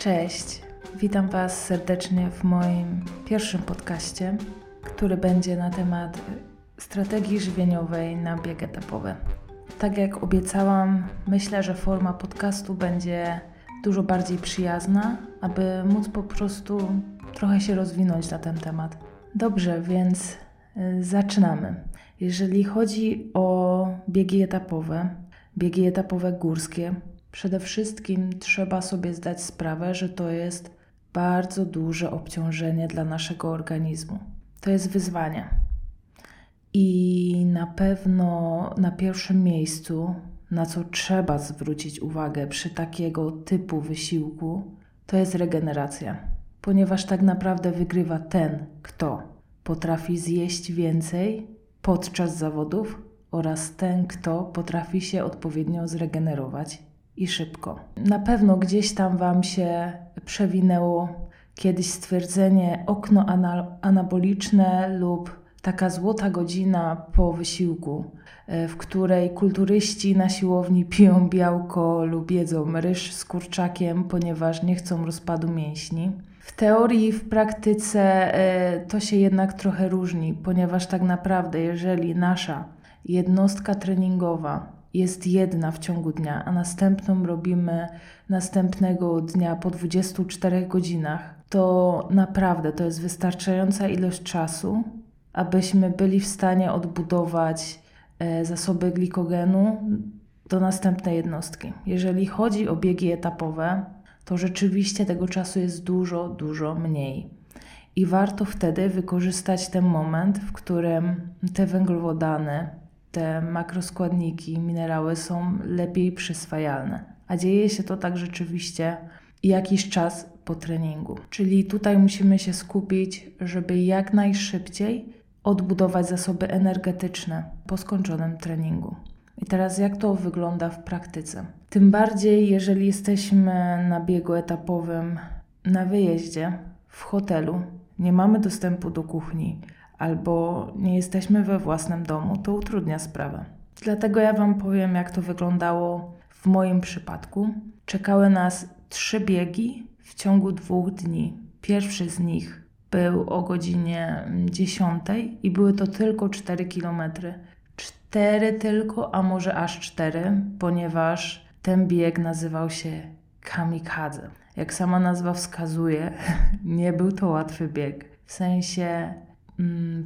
Cześć, witam Was serdecznie w moim pierwszym podcaście, który będzie na temat strategii żywieniowej na bieg etapowy. Tak jak obiecałam, myślę, że forma podcastu będzie dużo bardziej przyjazna, aby móc po prostu trochę się rozwinąć na ten temat. Dobrze, więc y, zaczynamy. Jeżeli chodzi o biegi etapowe, biegi etapowe górskie, przede wszystkim trzeba sobie zdać sprawę, że to jest bardzo duże obciążenie dla naszego organizmu. To jest wyzwanie. I na pewno na pierwszym miejscu, na co trzeba zwrócić uwagę przy takiego typu wysiłku, to jest regeneracja, ponieważ tak naprawdę wygrywa ten, kto potrafi zjeść więcej podczas zawodów oraz ten, kto potrafi się odpowiednio zregenerować i szybko. Na pewno gdzieś tam Wam się przewinęło kiedyś stwierdzenie okno anaboliczne lub taka złota godzina po wysiłku, e, w której kulturyści na siłowni piją białko lub jedzą ryż z kurczakiem, ponieważ nie chcą rozpadu mięśni. W teorii w praktyce e, to się jednak trochę różni, ponieważ tak naprawdę, jeżeli nasza jednostka treningowa jest jedna w ciągu dnia, a następną robimy następnego dnia po 24 godzinach, to naprawdę to jest wystarczająca ilość czasu, abyśmy byli w stanie odbudować e, zasoby glikogenu do następnej jednostki. Jeżeli chodzi o biegi etapowe, to rzeczywiście tego czasu jest dużo, dużo mniej. I warto wtedy wykorzystać ten moment, w którym te węglowodany, te makroskładniki, minerały są lepiej przyswajalne. A dzieje się to tak rzeczywiście jakiś czas po treningu. Czyli tutaj musimy się skupić, żeby jak najszybciej odbudować zasoby energetyczne po skończonym treningu. I teraz jak to wygląda w praktyce? Tym bardziej, jeżeli jesteśmy na biegu etapowym na wyjeździe, w hotelu, nie mamy dostępu do kuchni, albo nie jesteśmy we własnym domu, to utrudnia sprawę. Dlatego ja Wam powiem, jak to wyglądało w moim przypadku. Czekały nas trzy biegi w ciągu dwóch dni. Pierwszy z nich był o godzinie 10 i były to tylko 4 kilometry. 4 tylko, a może aż 4, ponieważ ten bieg nazywał się kamikadze. Jak sama nazwa wskazuje, nie był to łatwy bieg. W sensie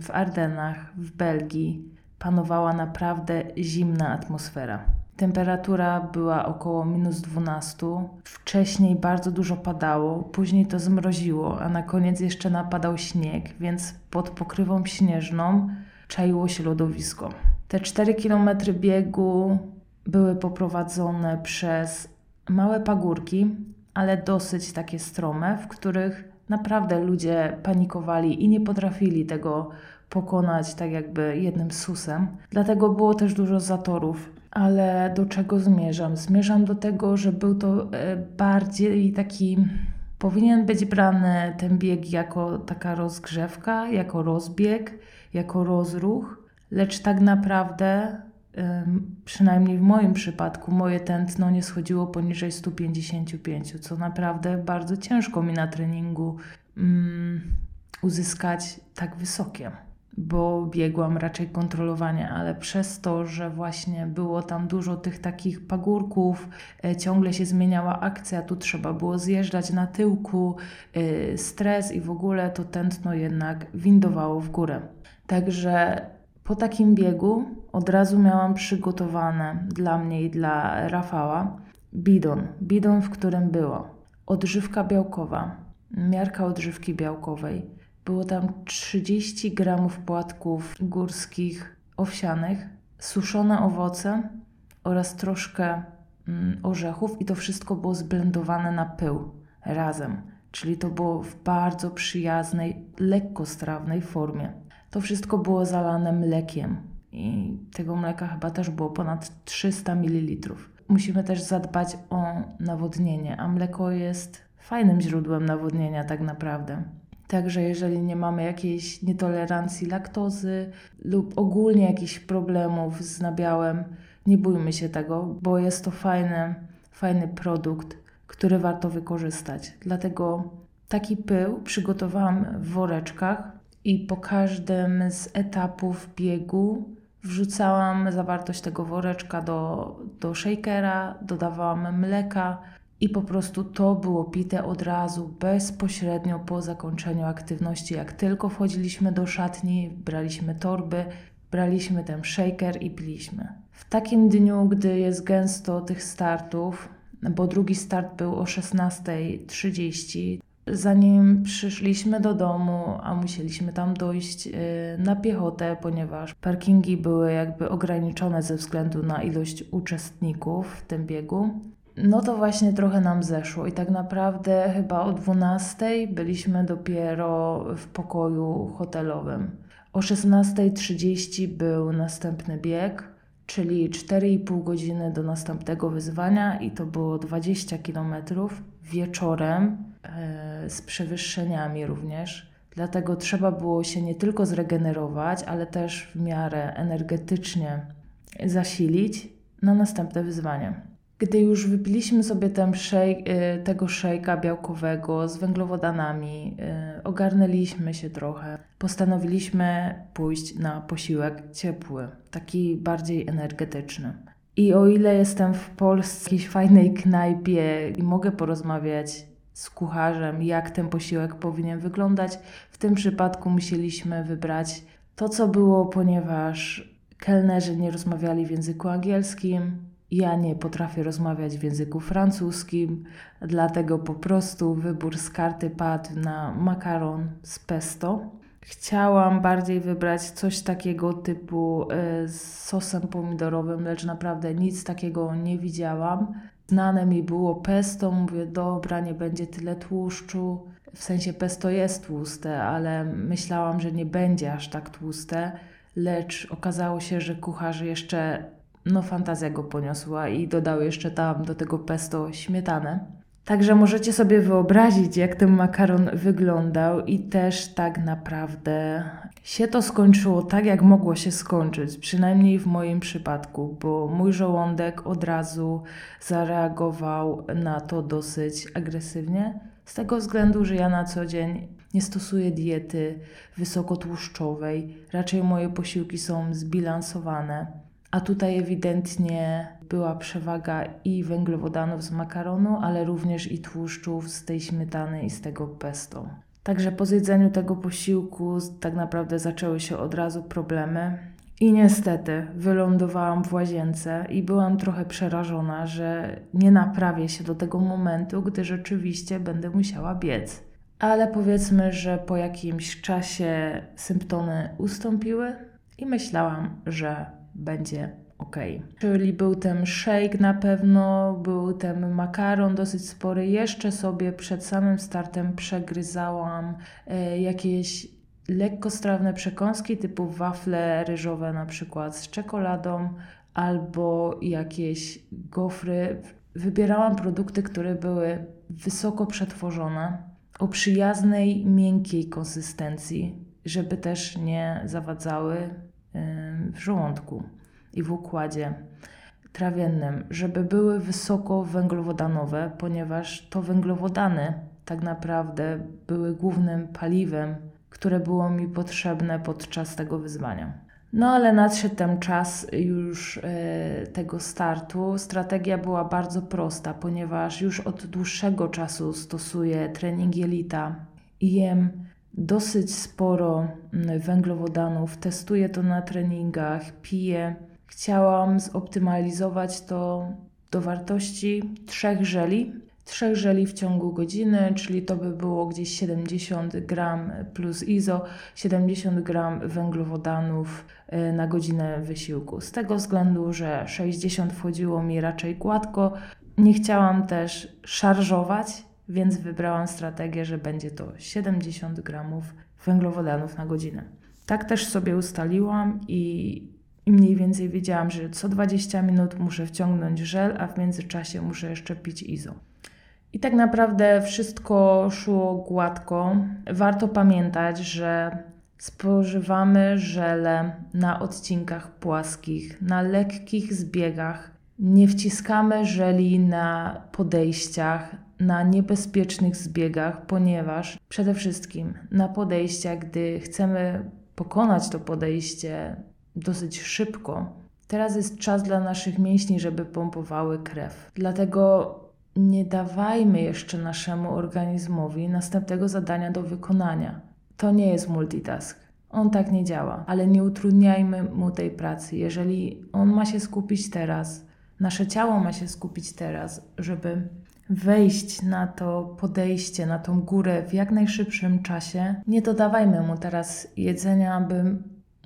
w Ardenach, w Belgii, panowała naprawdę zimna atmosfera. Temperatura była około minus 12. Wcześniej bardzo dużo padało, później to zmroziło, a na koniec jeszcze napadał śnieg, więc pod pokrywą śnieżną czaiło się lodowisko. Te 4 km biegu były poprowadzone przez małe pagórki, ale dosyć takie strome, w których naprawdę ludzie panikowali i nie potrafili tego pokonać tak jakby jednym susem. Dlatego było też dużo zatorów. Ale do czego zmierzam? Zmierzam do tego, że był to e, bardziej taki. Powinien być brany ten bieg jako taka rozgrzewka, jako rozbieg, jako rozruch, lecz tak naprawdę przynajmniej w moim przypadku, moje tętno nie schodziło poniżej 155, co naprawdę bardzo ciężko mi na treningu um, uzyskać tak wysokie, bo biegłam raczej kontrolowanie, ale przez to, że właśnie było tam dużo tych takich pagórków, e, ciągle się zmieniała akcja, tu trzeba było zjeżdżać na tyłku, e, stres i w ogóle to tętno jednak windowało w górę. Także po takim biegu od razu miałam przygotowane dla mnie i dla Rafała bidon. Bidon, w którym było odżywka białkowa, miarka odżywki białkowej. Było tam 30 gramów płatków górskich owsianych, suszone owoce oraz troszkę mm, orzechów i to wszystko było zblendowane na pył razem. Czyli to było w bardzo przyjaznej, lekkostrawnej formie. To wszystko było zalane mlekiem i tego mleka chyba też było ponad 300 ml. Musimy też zadbać o nawodnienie, a mleko jest fajnym źródłem nawodnienia tak naprawdę. Także jeżeli nie mamy jakiejś nietolerancji laktozy lub ogólnie jakichś problemów z nabiałem, nie bójmy się tego, bo jest to fajny, fajny produkt, który warto wykorzystać. Dlatego taki pył przygotowałam w woreczkach i po każdym z etapów biegu wrzucałam zawartość tego woreczka do, do shakera, dodawałam mleka i po prostu to było pite od razu, bezpośrednio po zakończeniu aktywności. Jak tylko wchodziliśmy do szatni, braliśmy torby, braliśmy ten shaker i piliśmy. W takim dniu, gdy jest gęsto tych startów, bo drugi start był o 16.30, zanim przyszliśmy do domu, a musieliśmy tam dojść y, na piechotę, ponieważ parkingi były jakby ograniczone ze względu na ilość uczestników w tym biegu. No to właśnie trochę nam zeszło i tak naprawdę chyba o 12 byliśmy dopiero w pokoju hotelowym. O 16.30 był następny bieg, czyli 4,5 godziny do następnego wyzwania i to było 20 km wieczorem z przewyższeniami również. Dlatego trzeba było się nie tylko zregenerować, ale też w miarę energetycznie zasilić na następne wyzwanie. Gdy już wypiliśmy sobie shake, y, tego szejka białkowego z węglowodanami, y, ogarnęliśmy się trochę, postanowiliśmy pójść na posiłek ciepły, taki bardziej energetyczny. I o ile jestem w polskiej fajnej knajpie i mogę porozmawiać z kucharzem, jak ten posiłek powinien wyglądać, w tym przypadku musieliśmy wybrać to, co było, ponieważ kelnerzy nie rozmawiali w języku angielskim, ja nie potrafię rozmawiać w języku francuskim, dlatego po prostu wybór z karty padł na makaron z pesto. Chciałam bardziej wybrać coś takiego typu e, z sosem pomidorowym, lecz naprawdę nic takiego nie widziałam. Znane mi było pesto, mówię, dobra, nie będzie tyle tłuszczu. W sensie pesto jest tłuste, ale myślałam, że nie będzie aż tak tłuste, lecz okazało się, że kucharz jeszcze no fantazja go poniosła i dodał jeszcze tam do tego pesto śmietanę. Także możecie sobie wyobrazić, jak ten makaron wyglądał, i też tak naprawdę się to skończyło tak, jak mogło się skończyć, przynajmniej w moim przypadku, bo mój żołądek od razu zareagował na to dosyć agresywnie, z tego względu, że ja na co dzień nie stosuję diety wysokotłuszczowej, raczej moje posiłki są zbilansowane a tutaj ewidentnie była przewaga i węglowodanów z makaronu, ale również i tłuszczów z tej śmietany i z tego pesto. Także po zjedzeniu tego posiłku tak naprawdę zaczęły się od razu problemy. I niestety wylądowałam w łazience i byłam trochę przerażona, że nie naprawię się do tego momentu, gdy rzeczywiście będę musiała biec. Ale powiedzmy, że po jakimś czasie symptomy ustąpiły i myślałam, że będzie ok. Czyli był ten shake na pewno, był ten makaron dosyć spory. Jeszcze sobie przed samym startem przegryzałam e, jakieś lekkostrawne przekąski typu wafle ryżowe na przykład z czekoladą albo jakieś gofry. Wybierałam produkty, które były wysoko przetworzone, o przyjaznej, miękkiej konsystencji, żeby też nie zawadzały w żołądku i w układzie trawiennym, żeby były wysoko węglowodanowe, ponieważ to węglowodany tak naprawdę były głównym paliwem, które było mi potrzebne podczas tego wyzwania. No ale nadszedł ten czas już e, tego startu. Strategia była bardzo prosta, ponieważ już od dłuższego czasu stosuję trening jelita i jem dosyć sporo mm, węglowodanów, testuję to na treningach, piję. Chciałam zoptymalizować to do wartości trzech żeli. Trzech żeli w ciągu godziny, czyli to by było gdzieś 70 gram plus izo, 70 gram węglowodanów y, na godzinę wysiłku. Z tego względu, że 60 wchodziło mi raczej gładko, nie chciałam też szarżować, więc wybrałam strategię, że będzie to 70 gramów węglowodanów na godzinę. Tak też sobie ustaliłam i, mniej więcej wiedziałam, że co 20 minut muszę wciągnąć żel, a w międzyczasie muszę jeszcze pić izo. I tak naprawdę wszystko szło gładko. Warto pamiętać, że spożywamy żele na odcinkach płaskich, na lekkich zbiegach. Nie wciskamy żeli na podejściach, na niebezpiecznych zbiegach, ponieważ przede wszystkim na podejścia, gdy chcemy pokonać to podejście dosyć szybko, teraz jest czas dla naszych mięśni, żeby pompowały krew. Dlatego nie dawajmy jeszcze naszemu organizmowi następnego zadania do wykonania. To nie jest multitask. On tak nie działa, ale nie utrudniajmy mu tej pracy. Jeżeli on ma się skupić teraz, nasze ciało ma się skupić teraz, żeby wejść na to podejście, na tą górę w jak najszybszym czasie, nie dodawajmy mu teraz jedzenia, aby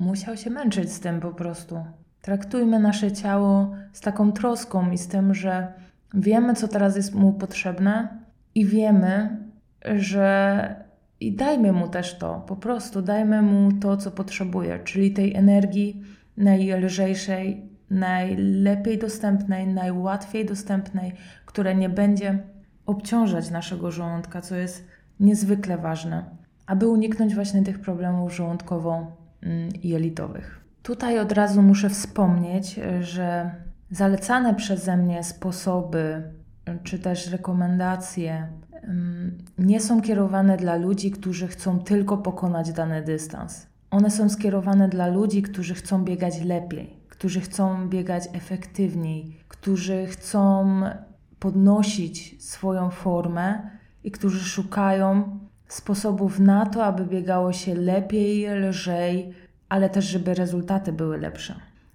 musiał się męczyć z tym po prostu. Traktujmy nasze ciało z taką troską i z tym, że wiemy, co teraz jest mu potrzebne i wiemy, że i dajmy mu też to, po prostu dajmy mu to, co potrzebuje, czyli tej energii najlżejszej, najlepiej dostępnej, najłatwiej dostępnej, która nie będzie obciążać naszego żołądka, co jest niezwykle ważne, aby uniknąć właśnie tych problemów żołądkowo-jelitowych. Mm, Tutaj od razu muszę wspomnieć, że zalecane przeze mnie sposoby czy też rekomendacje nie są kierowane dla ludzi, którzy chcą tylko pokonać dany dystans. One są skierowane dla ludzi, którzy chcą biegać lepiej, którzy chcą biegać efektywniej, którzy chcą podnosić swoją formę i którzy szukają sposobów na to, aby biegało się lepiej, lżej, ale też żeby rezultaty były lepsze.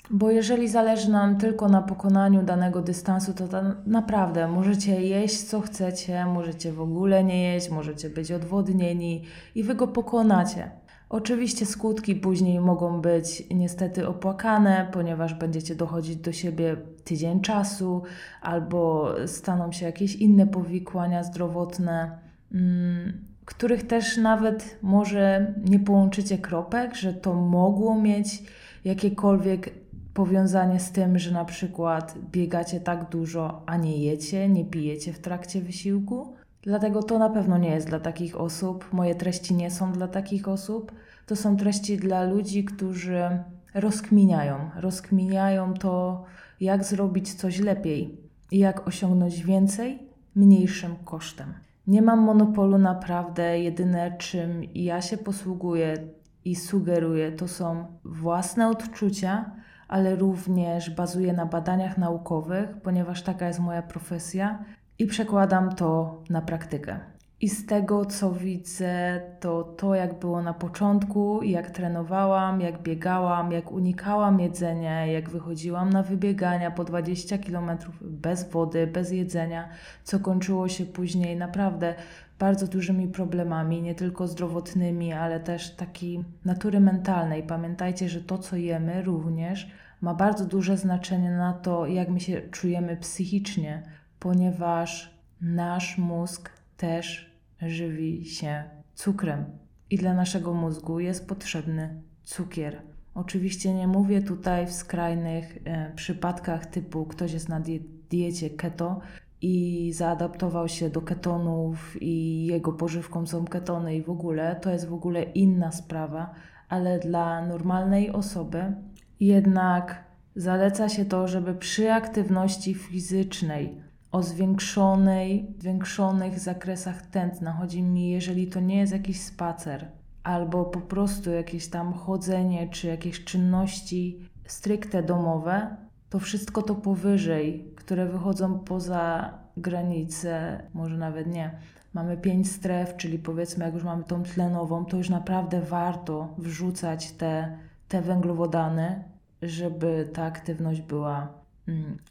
Bo jeżeli zależy nam tylko na pokonaniu danego dystansu, to, to naprawdę możecie jeść co chcecie, możecie w ogóle nie jeść, możecie być odwodnieni i wy go pokonacie. Oczywiście skutki później mogą być niestety opłakane, ponieważ będziecie dochodzić do siebie tydzień czasu, albo staną się jakieś inne powikłania zdrowotne, mm, których też nawet może nie połączycie kropek, że to mogło mieć jakiekolwiek powiązanie z tym, że na przykład biegacie tak dużo, a nie jecie, nie pijecie w trakcie wysiłku. Dlatego to na pewno nie jest dla takich osób. Moje treści nie są dla takich osób. To są treści dla ludzi, którzy rozkminiają. Rozkminiają to, jak zrobić coś lepiej i jak osiągnąć więcej mniejszym kosztem. Nie mam monopolu naprawdę. Jedyne, czym ja się posługuję i sugeruję, to są własne odczucia ale również bazuję na badaniach naukowych, ponieważ taka jest moja profesja i przekładam to na praktykę. I z tego, co widzę, to to, jak było na początku, jak trenowałam, jak biegałam, jak unikałam jedzenia, jak wychodziłam na wybiegania po 20 km bez wody, bez jedzenia, co kończyło się później naprawdę bardzo dużymi problemami, nie tylko zdrowotnymi, ale też takiej natury mentalnej. Pamiętajcie, że to, co jemy, również ma bardzo duże znaczenie na to, jak my się czujemy psychicznie, ponieważ nasz mózg też żywi się cukrem i dla naszego mózgu jest potrzebny cukier. Oczywiście nie mówię tutaj w skrajnych e, przypadkach typu ktoś jest na diecie keto i zaadaptował się do ketonów i jego pożywką są ketony i w ogóle, to jest w ogóle inna sprawa, ale dla normalnej osoby jednak zaleca się to, żeby przy aktywności fizycznej o zwiększonej, zwiększonych zakresach tętna, chodzi mi, jeżeli to nie jest jakiś spacer, albo po prostu jakieś tam chodzenie, czy jakieś czynności stricte domowe, to wszystko to powyżej, które wychodzą poza granice, może nawet nie. Mamy pięć stref, czyli powiedzmy, jak już mamy tą tlenową, to już naprawdę warto wrzucać te, te węglowodany, żeby ta aktywność była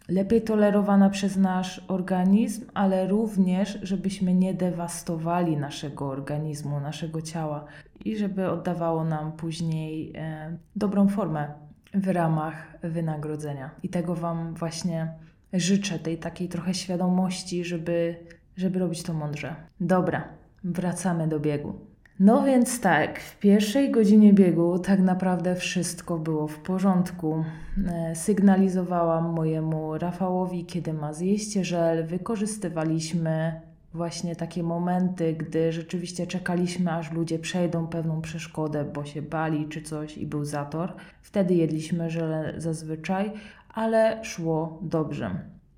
lepiej tolerowana przez nasz organizm, ale również, żebyśmy nie dewastowali naszego organizmu, naszego ciała i żeby oddawało nam później e, dobrą formę w ramach wynagrodzenia. I tego Wam właśnie życzę, tej takiej trochę świadomości, żeby, żeby robić to mądrze. Dobra, wracamy do biegu. No więc tak, w pierwszej godzinie biegu tak naprawdę wszystko było w porządku. E, sygnalizowałam mojemu Rafałowi, kiedy ma zjeść żel. Wykorzystywaliśmy właśnie takie momenty, gdy rzeczywiście czekaliśmy, aż ludzie przejdą pewną przeszkodę, bo się bali czy coś i był zator. Wtedy jedliśmy żele zazwyczaj, ale szło dobrze.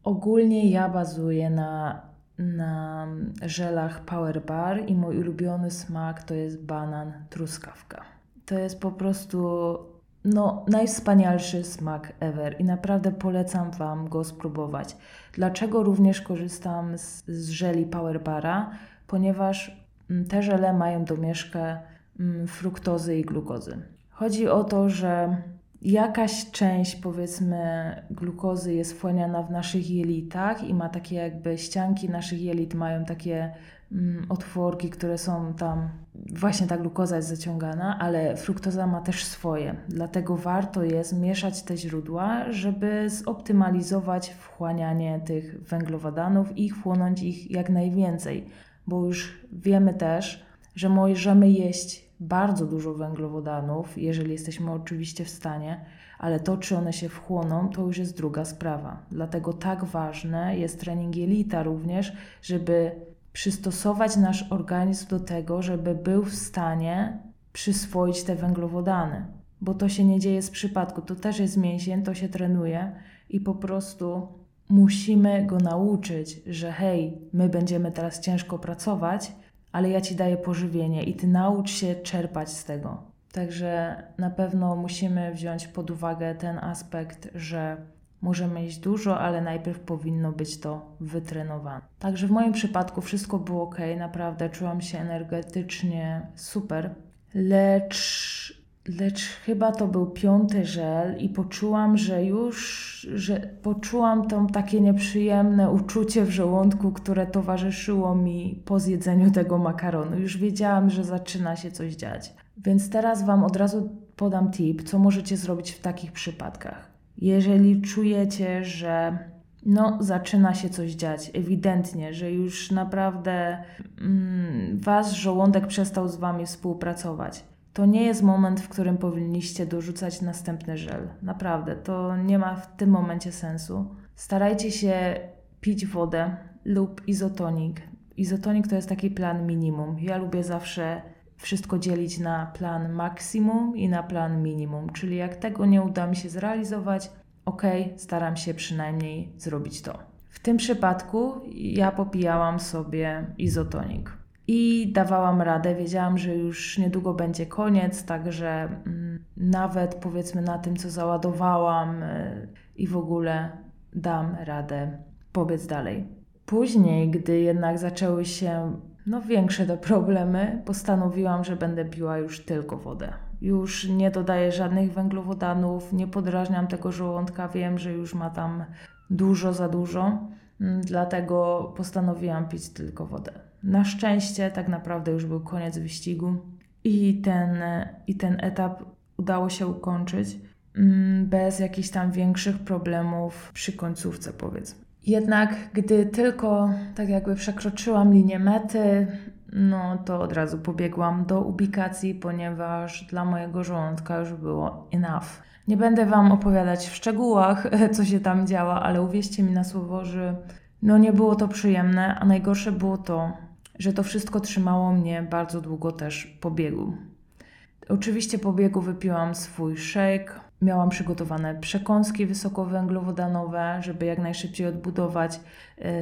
Ogólnie ja bazuję na na żelach Power Bar i mój ulubiony smak to jest banan truskawka. To jest po prostu no, najwspanialszy smak ever i naprawdę polecam Wam go spróbować. Dlaczego również korzystam z, z żeli Power Bara? Ponieważ mm, te żele mają domieszkę mm, fruktozy i glukozy. Chodzi o to, że jakaś część, powiedzmy, glukozy jest wchłaniana w naszych jelitach i ma takie jakby ścianki naszych jelit, mają takie mm, otworki, które są tam, właśnie ta glukoza jest zaciągana, ale fruktoza ma też swoje. Dlatego warto jest mieszać te źródła, żeby zoptymalizować wchłanianie tych węglowodanów i chłonąć ich jak najwięcej, bo już wiemy też, że możemy jeść bardzo dużo węglowodanów, jeżeli jesteśmy oczywiście w stanie, ale to, czy one się wchłoną, to już jest druga sprawa. Dlatego tak ważne jest trening jelita również, żeby przystosować nasz organizm do tego, żeby był w stanie przyswoić te węglowodany. Bo to się nie dzieje z przypadku, to też jest mięsień, to się trenuje i po prostu musimy go nauczyć, że hej, my będziemy teraz ciężko pracować, ale ja ci daję pożywienie i ty naucz się czerpać z tego. Także na pewno musimy wziąć pod uwagę ten aspekt, że możemy jeść dużo, ale najpierw powinno być to wytrenowane. Także w moim przypadku wszystko było ok, naprawdę czułam się energetycznie super, lecz Lecz chyba to był piąty żel i poczułam, że już, że poczułam to takie nieprzyjemne uczucie w żołądku, które towarzyszyło mi po zjedzeniu tego makaronu. Już wiedziałam, że zaczyna się coś dziać. Więc teraz Wam od razu podam tip, co możecie zrobić w takich przypadkach. Jeżeli czujecie, że no, zaczyna się coś dziać, ewidentnie, że już naprawdę mm, Wasz żołądek przestał z Wami współpracować to nie jest moment, w którym powinniście dorzucać następny żel. Naprawdę, to nie ma w tym momencie sensu. Starajcie się pić wodę lub izotonik. Izotonik to jest taki plan minimum. Ja lubię zawsze wszystko dzielić na plan maksimum i na plan minimum, czyli jak tego nie uda mi się zrealizować, ok, staram się przynajmniej zrobić to. W tym przypadku ja popijałam sobie izotonik i dawałam radę. Wiedziałam, że już niedługo będzie koniec, także mm, nawet powiedzmy na tym, co załadowałam y, i w ogóle dam radę pobiec dalej. Później, gdy jednak zaczęły się no, większe te problemy, postanowiłam, że będę piła już tylko wodę. Już nie dodaję żadnych węglowodanów, nie podrażniam tego żołądka, wiem, że już ma tam dużo za dużo, mm, dlatego postanowiłam pić tylko wodę. Na szczęście tak naprawdę już był koniec wyścigu i ten, i ten etap udało się ukończyć mm, bez jakichś tam większych problemów przy końcówce, powiedzmy. Jednak gdy tylko tak jakby przekroczyłam linię mety, no to od razu pobiegłam do ubikacji, ponieważ dla mojego żołądka już było enough. Nie będę Wam opowiadać w szczegółach, co się tam działa, ale uwierzcie mi na słowo, że no nie było to przyjemne, a najgorsze było to, że to wszystko trzymało mnie bardzo długo też po biegu. Oczywiście po biegu wypiłam swój shake, miałam przygotowane przekąski wysokowęglowodanowe, żeby jak najszybciej odbudować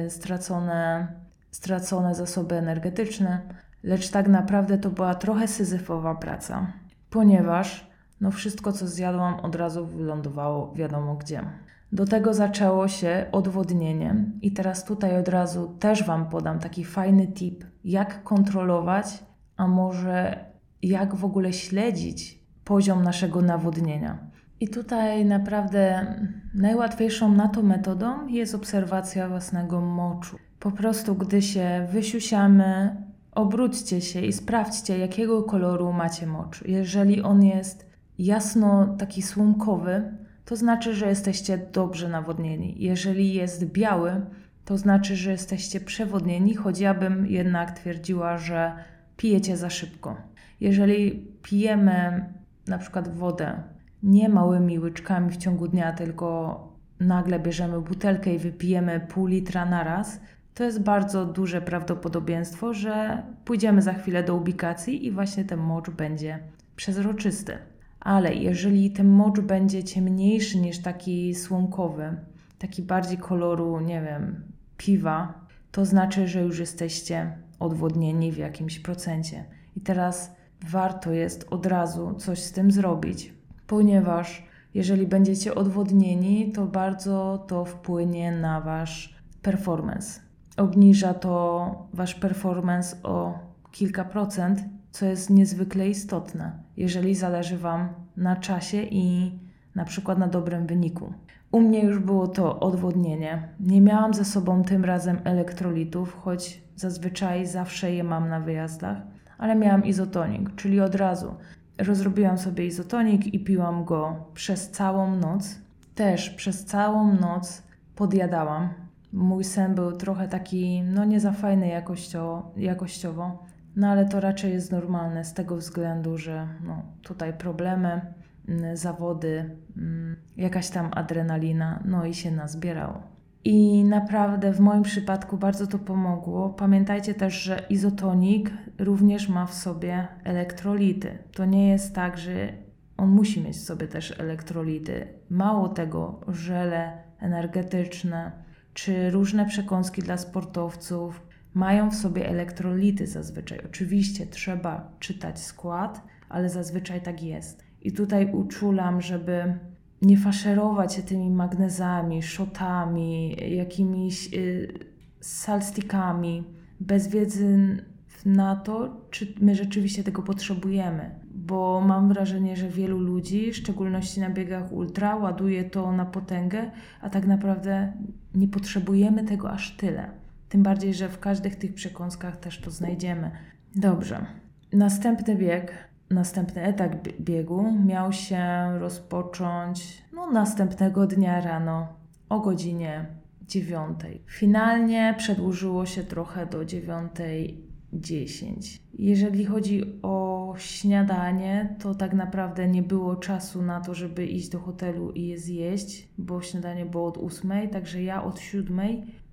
y, stracone, stracone zasoby energetyczne, lecz tak naprawdę to była trochę syzyfowa praca, ponieważ no wszystko co zjadłam od razu wylądowało wiadomo gdzie. Do tego zaczęło się odwodnienie, i teraz tutaj od razu też Wam podam taki fajny tip, jak kontrolować, a może jak w ogóle śledzić poziom naszego nawodnienia. I tutaj naprawdę najłatwiejszą na to metodą jest obserwacja własnego moczu. Po prostu, gdy się wysiusiamy, obróćcie się i sprawdźcie, jakiego koloru macie mocz. Jeżeli on jest jasno taki słomkowy, to znaczy, że jesteście dobrze nawodnieni. Jeżeli jest biały, to znaczy, że jesteście przewodnieni, choć ja bym jednak twierdziła, że pijecie za szybko. Jeżeli pijemy na przykład wodę nie małymi łyczkami w ciągu dnia, tylko nagle bierzemy butelkę i wypijemy pół litra na raz, to jest bardzo duże prawdopodobieństwo, że pójdziemy za chwilę do ubikacji i właśnie ten mocz będzie przezroczysty ale jeżeli ten mocz będzie ciemniejszy niż taki słomkowy, taki bardziej koloru, nie wiem, piwa, to znaczy, że już jesteście odwodnieni w jakimś procencie. I teraz warto jest od razu coś z tym zrobić, ponieważ jeżeli będziecie odwodnieni, to bardzo to wpłynie na wasz performance. Obniża to wasz performance o kilka procent, co jest niezwykle istotne, jeżeli zależy wam na czasie i na przykład na dobrym wyniku. U mnie już było to odwodnienie. Nie miałam ze sobą tym razem elektrolitów, choć zazwyczaj zawsze je mam na wyjazdach, ale miałam izotonik, czyli od razu rozrobiłam sobie izotonik i piłam go przez całą noc. Też przez całą noc podjadałam. Mój sen był trochę taki, no nie za fajny jakościowo, jakościowo no ale to raczej jest normalne z tego względu, że no, tutaj problemy, mm, zawody, mm, jakaś tam adrenalina, no i się nazbierało. I naprawdę w moim przypadku bardzo to pomogło. Pamiętajcie też, że izotonik również ma w sobie elektrolity. To nie jest tak, że on musi mieć w sobie też elektrolity. Mało tego, żele energetyczne czy różne przekąski dla sportowców mają w sobie elektrolity zazwyczaj. Oczywiście trzeba czytać skład, ale zazwyczaj tak jest. I tutaj uczulam, żeby nie faszerować się tymi magnezami, szotami, jakimiś y, salstikami, bez wiedzy na to, czy my rzeczywiście tego potrzebujemy. Bo mam wrażenie, że wielu ludzi, w szczególności na biegach ultra, ładuje to na potęgę, a tak naprawdę nie potrzebujemy tego aż tyle. Tym bardziej, że w każdych tych przekąskach też to znajdziemy. Dobrze. Następny bieg, następny etap biegu miał się rozpocząć no, następnego dnia rano o godzinie 9. Finalnie przedłużyło się trochę do 9.10. Jeżeli chodzi o śniadanie, to tak naprawdę nie było czasu na to, żeby iść do hotelu i je zjeść, bo śniadanie było od 8, także ja od 7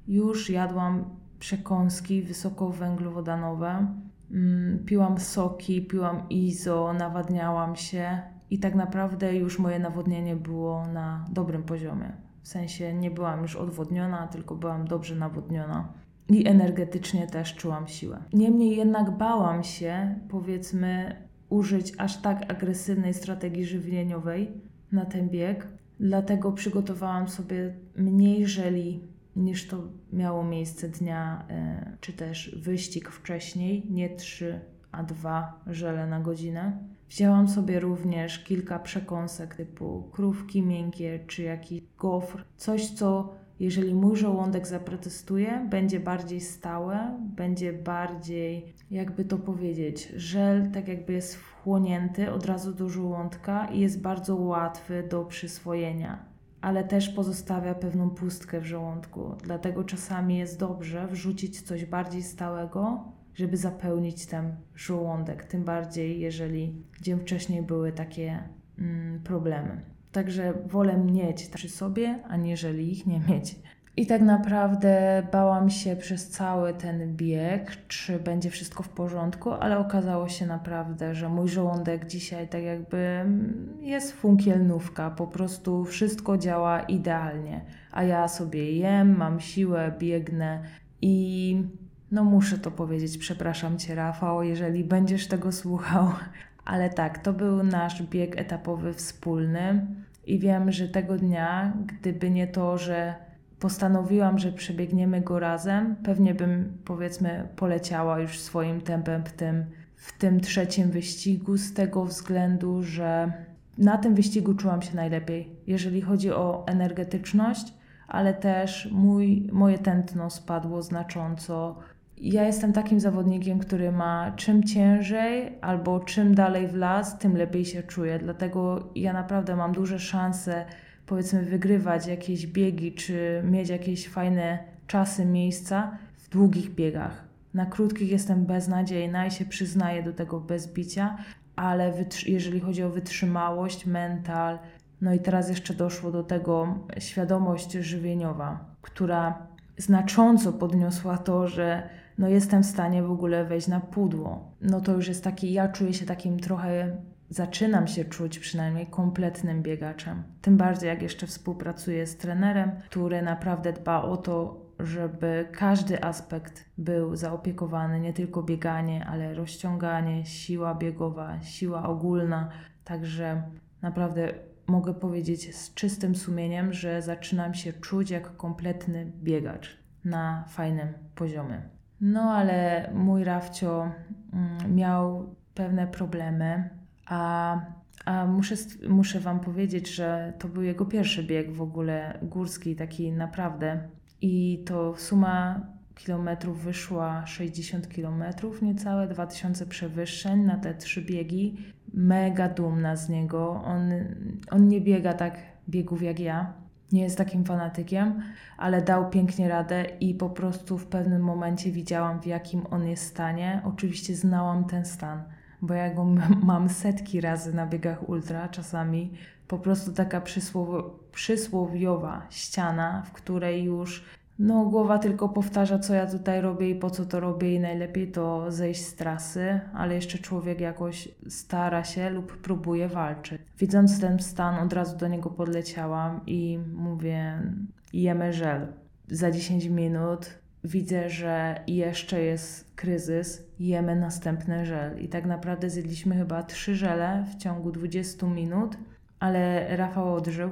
już jadłam przekąski wysokowęglowodanowe, mm, piłam soki, piłam izo, nawadniałam się i tak naprawdę już moje nawodnienie było na dobrym poziomie. W sensie nie byłam już odwodniona, tylko byłam dobrze nawodniona i energetycznie też czułam siłę. Niemniej jednak bałam się, powiedzmy, użyć aż tak agresywnej strategii żywieniowej na ten bieg, dlatego przygotowałam sobie mniej żeli niż to miało miejsce dnia, e, czy też wyścig wcześniej, nie 3, a 2 żele na godzinę. Wzięłam sobie również kilka przekąsek typu krówki miękkie czy jakiś gofr, coś co jeżeli mój żołądek zaprotestuje, będzie bardziej stałe, będzie bardziej, jakby to powiedzieć, żel tak jakby jest wchłonięty od razu do żołądka i jest bardzo łatwy do przyswojenia ale też pozostawia pewną pustkę w żołądku. Dlatego czasami jest dobrze wrzucić coś bardziej stałego, żeby zapełnić ten żołądek. Tym bardziej, jeżeli dzień wcześniej były takie mm, problemy. Także wolę mieć przy sobie, aniżeli ich nie mieć. I tak naprawdę bałam się przez cały ten bieg, czy będzie wszystko w porządku, ale okazało się naprawdę, że mój żołądek dzisiaj tak jakby jest funkielnówka, po prostu wszystko działa idealnie. A ja sobie jem, mam siłę, biegnę i no muszę to powiedzieć, przepraszam Cię Rafał, jeżeli będziesz tego słuchał, ale tak, to był nasz bieg etapowy wspólny i wiem, że tego dnia, gdyby nie to, że postanowiłam, że przebiegniemy go razem, pewnie bym powiedzmy poleciała już swoim tempem w tym, w tym trzecim wyścigu, z tego względu, że na tym wyścigu czułam się najlepiej, jeżeli chodzi o energetyczność, ale też mój, moje tętno spadło znacząco. Ja jestem takim zawodnikiem, który ma czym ciężej albo czym dalej w las, tym lepiej się czuję. Dlatego ja naprawdę mam duże szanse powiedzmy wygrywać jakieś biegi, czy mieć jakieś fajne czasy, miejsca w długich biegach. Na krótkich jestem beznadziejna i się przyznaję do tego bez bicia, ale jeżeli chodzi o wytrzymałość, mental, no i teraz jeszcze doszło do tego świadomość żywieniowa, która znacząco podniosła to, że no jestem w stanie w ogóle wejść na pudło. No to już jest taki, ja czuję się takim trochę zaczynam się czuć przynajmniej kompletnym biegaczem. Tym bardziej jak jeszcze współpracuję z trenerem, który naprawdę dba o to, żeby każdy aspekt był zaopiekowany, nie tylko bieganie, ale rozciąganie, siła biegowa, siła ogólna. Także naprawdę mogę powiedzieć z czystym sumieniem, że zaczynam się czuć jak kompletny biegacz na fajnym poziomie. No ale mój Rafcio mm, miał pewne problemy, a, a muszę, muszę Wam powiedzieć, że to był jego pierwszy bieg w ogóle górski, taki naprawdę. I to suma kilometrów wyszła 60 kilometrów, niecałe 2000 przewyższeń na te trzy biegi. Mega dumna z niego. On, on nie biega tak biegów jak ja. Nie jest takim fanatykiem, ale dał pięknie radę i po prostu w pewnym momencie widziałam, w jakim on jest stanie. Oczywiście znałam ten stan, bo ja go mam setki razy na biegach ultra, czasami po prostu taka przysłowiowa ściana, w której już no, głowa tylko powtarza, co ja tutaj robię i po co to robię, i najlepiej to zejść z trasy, ale jeszcze człowiek jakoś stara się lub próbuje walczyć. Widząc ten stan, od razu do niego podleciałam i mówię: jemy żel. Za 10 minut widzę, że jeszcze jest kryzys, jemy następny żel. I tak naprawdę zjedliśmy chyba trzy żele w ciągu 20 minut, ale Rafał odżył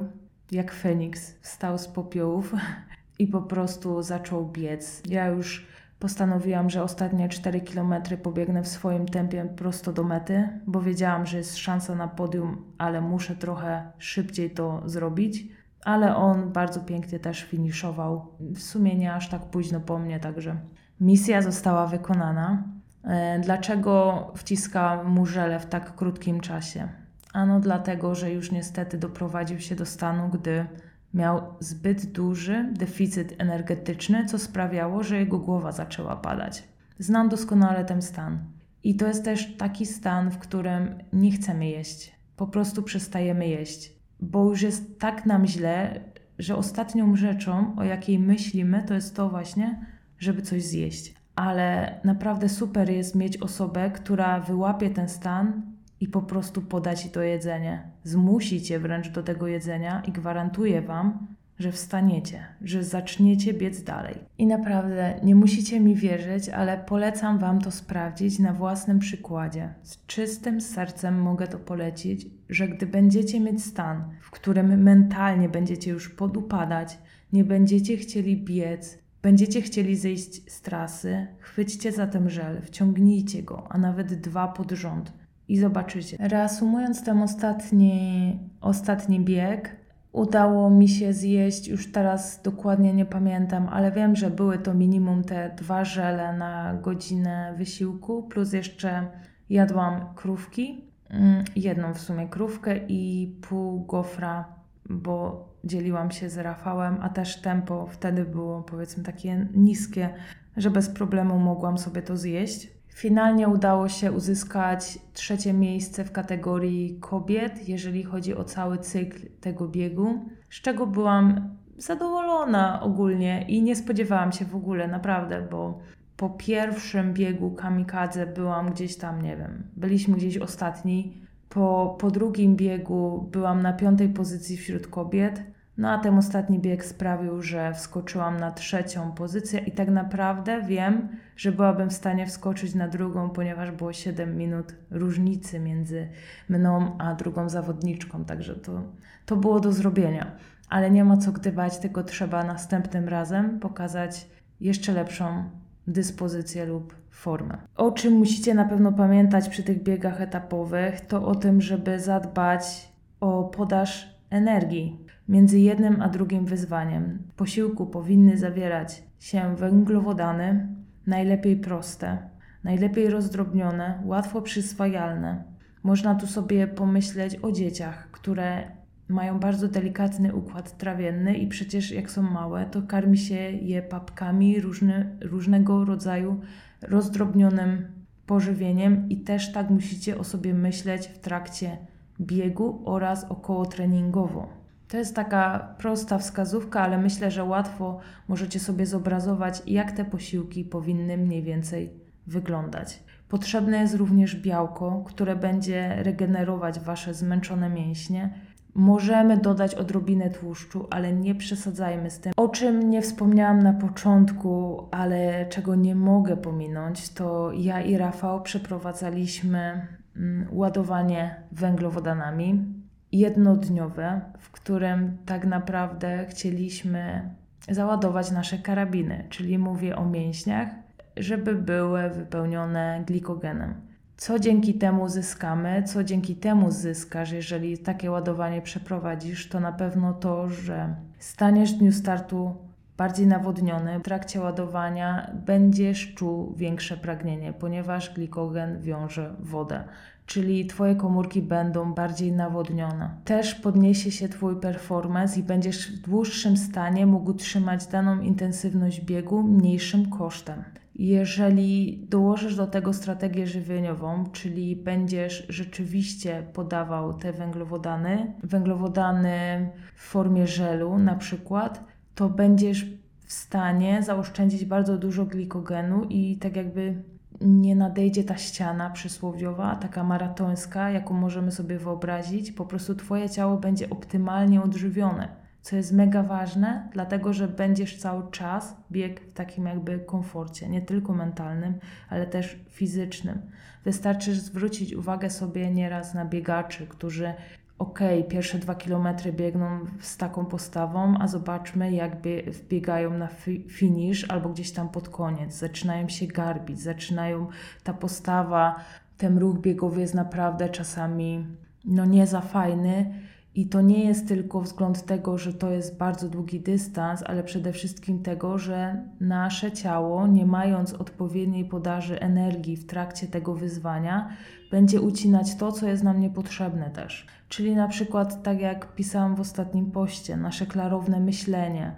jak Feniks, wstał z popiołów i po prostu zaczął biec. Ja już postanowiłam, że ostatnie 4 km pobiegnę w swoim tempie prosto do mety, bo wiedziałam, że jest szansa na podium, ale muszę trochę szybciej to zrobić. Ale on bardzo pięknie też finiszował. W sumie nie aż tak późno po mnie, także misja została wykonana. E, dlaczego wciskałam mu żele w tak krótkim czasie? Ano dlatego, że już niestety doprowadził się do stanu, gdy Miał zbyt duży deficyt energetyczny, co sprawiało, że jego głowa zaczęła padać. Znam doskonale ten stan. I to jest też taki stan, w którym nie chcemy jeść. Po prostu przestajemy jeść, bo już jest tak nam źle, że ostatnią rzeczą, o jakiej myślimy, to jest to właśnie, żeby coś zjeść. Ale naprawdę super jest mieć osobę, która wyłapie ten stan i po prostu podać ci to jedzenie. Zmusi cię wręcz do tego jedzenia i gwarantuję wam, że wstaniecie, że zaczniecie biec dalej. I naprawdę nie musicie mi wierzyć, ale polecam wam to sprawdzić na własnym przykładzie. Z czystym sercem mogę to polecić, że gdy będziecie mieć stan, w którym mentalnie będziecie już podupadać, nie będziecie chcieli biec, będziecie chcieli zejść z trasy, chwyćcie za ten żel, wciągnijcie go, a nawet dwa pod rząd i zobaczycie. Reasumując ten ostatni, ostatni bieg, udało mi się zjeść, już teraz dokładnie nie pamiętam, ale wiem, że były to minimum te dwa żele na godzinę wysiłku, plus jeszcze jadłam krówki, mm, jedną w sumie krówkę i pół gofra, bo dzieliłam się z Rafałem, a też tempo wtedy było powiedzmy takie niskie, że bez problemu mogłam sobie to zjeść. Finalnie udało się uzyskać trzecie miejsce w kategorii kobiet, jeżeli chodzi o cały cykl tego biegu, z czego byłam zadowolona ogólnie i nie spodziewałam się w ogóle, naprawdę, bo po pierwszym biegu kamikadze byłam gdzieś tam, nie wiem, byliśmy gdzieś ostatni. Po, po drugim biegu byłam na piątej pozycji wśród kobiet. No a ten ostatni bieg sprawił, że wskoczyłam na trzecią pozycję i tak naprawdę wiem, że byłabym w stanie wskoczyć na drugą, ponieważ było 7 minut różnicy między mną a drugą zawodniczką, także to, to było do zrobienia. Ale nie ma co gdybać, tylko trzeba następnym razem pokazać jeszcze lepszą dyspozycję lub formę. O czym musicie na pewno pamiętać przy tych biegach etapowych, to o tym, żeby zadbać o podaż energii Między jednym a drugim wyzwaniem posiłku powinny zawierać się węglowodany, najlepiej proste, najlepiej rozdrobnione, łatwo przyswajalne. Można tu sobie pomyśleć o dzieciach, które mają bardzo delikatny układ trawienny i przecież jak są małe, to karmi się je papkami, różny, różnego rodzaju rozdrobnionym pożywieniem i też tak musicie o sobie myśleć w trakcie biegu oraz około treningowo. To jest taka prosta wskazówka, ale myślę, że łatwo możecie sobie zobrazować, jak te posiłki powinny mniej więcej wyglądać. Potrzebne jest również białko, które będzie regenerować wasze zmęczone mięśnie. Możemy dodać odrobinę tłuszczu, ale nie przesadzajmy z tym. O czym nie wspomniałam na początku, ale czego nie mogę pominąć, to ja i Rafał przeprowadzaliśmy mm, ładowanie węglowodanami jednodniowe, w którym tak naprawdę chcieliśmy załadować nasze karabiny, czyli mówię o mięśniach, żeby były wypełnione glikogenem. Co dzięki temu zyskamy, co dzięki temu zyskasz, jeżeli takie ładowanie przeprowadzisz, to na pewno to, że staniesz w dniu startu bardziej nawodniony. W trakcie ładowania będziesz czuł większe pragnienie, ponieważ glikogen wiąże wodę czyli Twoje komórki będą bardziej nawodnione. Też podniesie się Twój performance i będziesz w dłuższym stanie mógł trzymać daną intensywność biegu mniejszym kosztem. Jeżeli dołożysz do tego strategię żywieniową, czyli będziesz rzeczywiście podawał te węglowodany, węglowodany w formie żelu na przykład, to będziesz w stanie zaoszczędzić bardzo dużo glikogenu i tak jakby nie nadejdzie ta ściana przysłowiowa, taka maratońska, jaką możemy sobie wyobrazić. Po prostu Twoje ciało będzie optymalnie odżywione, co jest mega ważne, dlatego że będziesz cały czas bieg w takim jakby komforcie, nie tylko mentalnym, ale też fizycznym. Wystarczy zwrócić uwagę sobie nieraz na biegaczy, którzy ok, pierwsze dwa kilometry biegną z taką postawą, a zobaczmy, jak wbiegają na finish albo gdzieś tam pod koniec. Zaczynają się garbić, zaczynają ta postawa, ten ruch biegowy jest naprawdę czasami no nie za fajny. I to nie jest tylko wzgląd tego, że to jest bardzo długi dystans, ale przede wszystkim tego, że nasze ciało, nie mając odpowiedniej podaży energii w trakcie tego wyzwania, będzie ucinać to, co jest nam niepotrzebne też. Czyli na przykład, tak jak pisałam w ostatnim poście, nasze klarowne myślenie.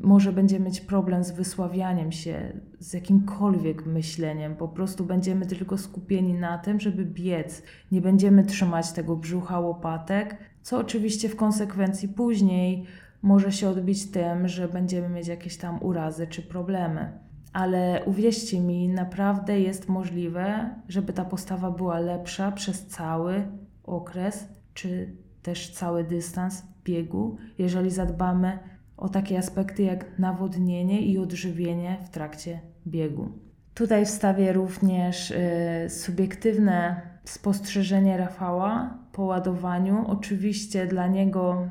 Może będziemy mieć problem z wysławianiem się, z jakimkolwiek myśleniem. Po prostu będziemy tylko skupieni na tym, żeby biec. Nie będziemy trzymać tego brzucha łopatek, co oczywiście w konsekwencji później może się odbić tym, że będziemy mieć jakieś tam urazy czy problemy. Ale uwierzcie mi, naprawdę jest możliwe, żeby ta postawa była lepsza przez cały okres czy też cały dystans biegu, jeżeli zadbamy o takie aspekty jak nawodnienie i odżywienie w trakcie biegu. Tutaj wstawię również y, subiektywne spostrzeżenie Rafała po ładowaniu. Oczywiście dla niego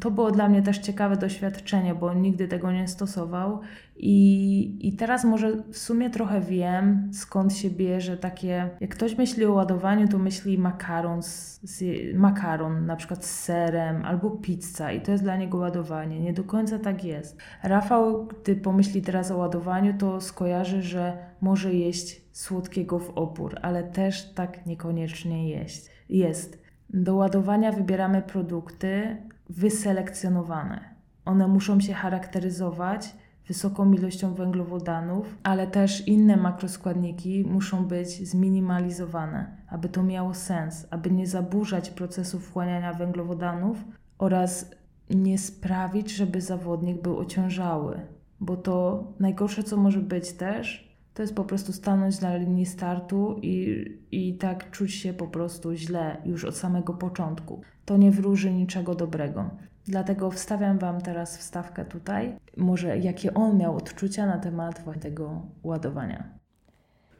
to było dla mnie też ciekawe doświadczenie, bo nigdy tego nie stosował. I, I teraz może w sumie trochę wiem, skąd się bierze takie. Jak ktoś myśli o ładowaniu, to myśli makaron, z, z, makaron na przykład z serem albo pizza, i to jest dla niego ładowanie. Nie do końca tak jest. Rafał, gdy pomyśli teraz o ładowaniu, to skojarzy, że może jeść słodkiego w opór, ale też tak niekoniecznie jeść. jest. Do ładowania wybieramy produkty, wyselekcjonowane. One muszą się charakteryzować wysoką ilością węglowodanów, ale też inne makroskładniki muszą być zminimalizowane, aby to miało sens, aby nie zaburzać procesu wchłaniania węglowodanów oraz nie sprawić, żeby zawodnik był ociążały, bo to najgorsze, co może być też, to jest po prostu stanąć na linii startu i, i tak czuć się po prostu źle już od samego początku to nie wróży niczego dobrego. Dlatego wstawiam Wam teraz wstawkę tutaj, może jakie on miał odczucia na temat tego ładowania.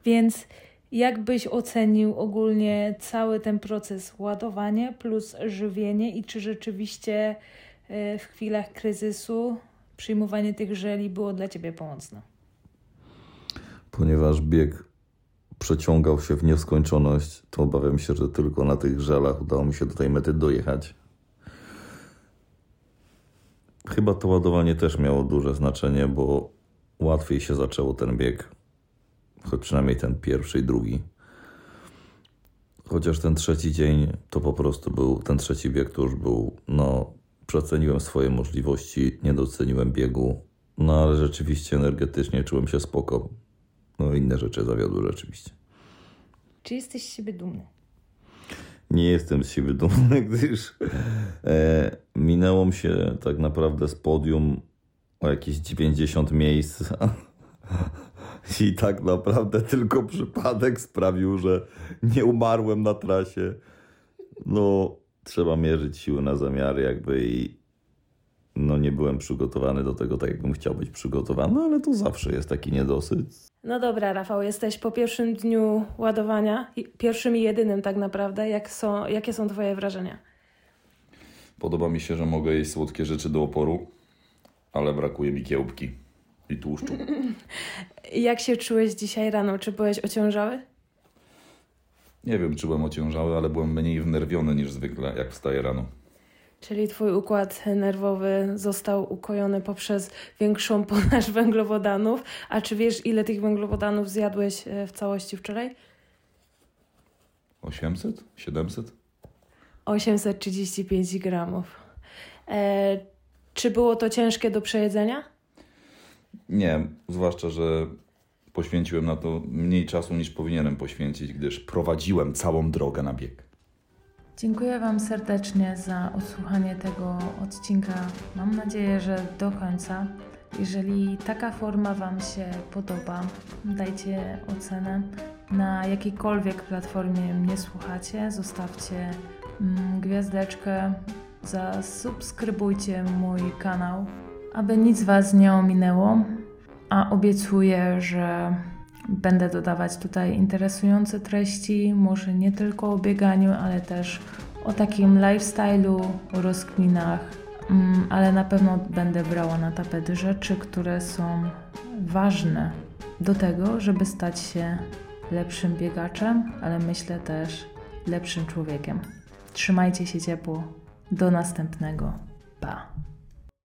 Więc jak byś ocenił ogólnie cały ten proces ładowania plus żywienie i czy rzeczywiście e, w chwilach kryzysu przyjmowanie tych żeli było dla Ciebie pomocne? Ponieważ bieg przeciągał się w nieskończoność, to obawiam się, że tylko na tych żelach udało mi się do tej mety dojechać. Chyba to ładowanie też miało duże znaczenie, bo łatwiej się zaczęło ten bieg, choć przynajmniej ten pierwszy i drugi. Chociaż ten trzeci dzień to po prostu był, ten trzeci bieg to już był, no, przeceniłem swoje możliwości, nie doceniłem biegu, no ale rzeczywiście energetycznie czułem się spoko. No inne rzeczy zawiodły rzeczywiście. Czy jesteś z siebie dumny? Nie jestem z siebie dumny, gdyż e, minęło mi się tak naprawdę z podium o jakieś 90 miejsc. I tak naprawdę tylko przypadek sprawił, że nie umarłem na trasie. No, trzeba mierzyć siły na zamiary, jakby i no nie byłem przygotowany do tego tak, jakbym chciał być przygotowany, ale to zawsze jest taki niedosyt. No dobra, Rafał, jesteś po pierwszym dniu ładowania, pierwszym i jedynym tak naprawdę. Jak są, jakie są Twoje wrażenia? Podoba mi się, że mogę jeść słodkie rzeczy do oporu, ale brakuje mi kiełbki i tłuszczu. Jak się czułeś dzisiaj rano? Czy byłeś ociążały? Nie wiem, czy byłem ociężały, ale byłem mniej wnerwiony niż zwykle, jak wstaję rano. Czyli Twój układ nerwowy został ukojony poprzez większą podaż węglowodanów. A czy wiesz, ile tych węglowodanów zjadłeś e, w całości wczoraj? 800? 700? 835 gramów. E, czy było to ciężkie do przejedzenia? Nie, zwłaszcza, że poświęciłem na to mniej czasu niż powinienem poświęcić, gdyż prowadziłem całą drogę na bieg. Dziękuję Wam serdecznie za odsłuchanie tego odcinka. Mam nadzieję, że do końca. Jeżeli taka forma Wam się podoba, dajcie ocenę. Na jakiejkolwiek platformie mnie słuchacie, zostawcie mm, gwiazdeczkę, zasubskrybujcie mój kanał, aby nic Was nie ominęło. A obiecuję, że Będę dodawać tutaj interesujące treści, może nie tylko o bieganiu, ale też o takim lifestyle'u, rozkminach, Mm, ale na pewno będę brała na tapet rzeczy, które są ważne do tego, żeby stać się lepszym biegaczem, ale myślę też lepszym człowiekiem. Trzymajcie się ciepło. Do następnego. Pa.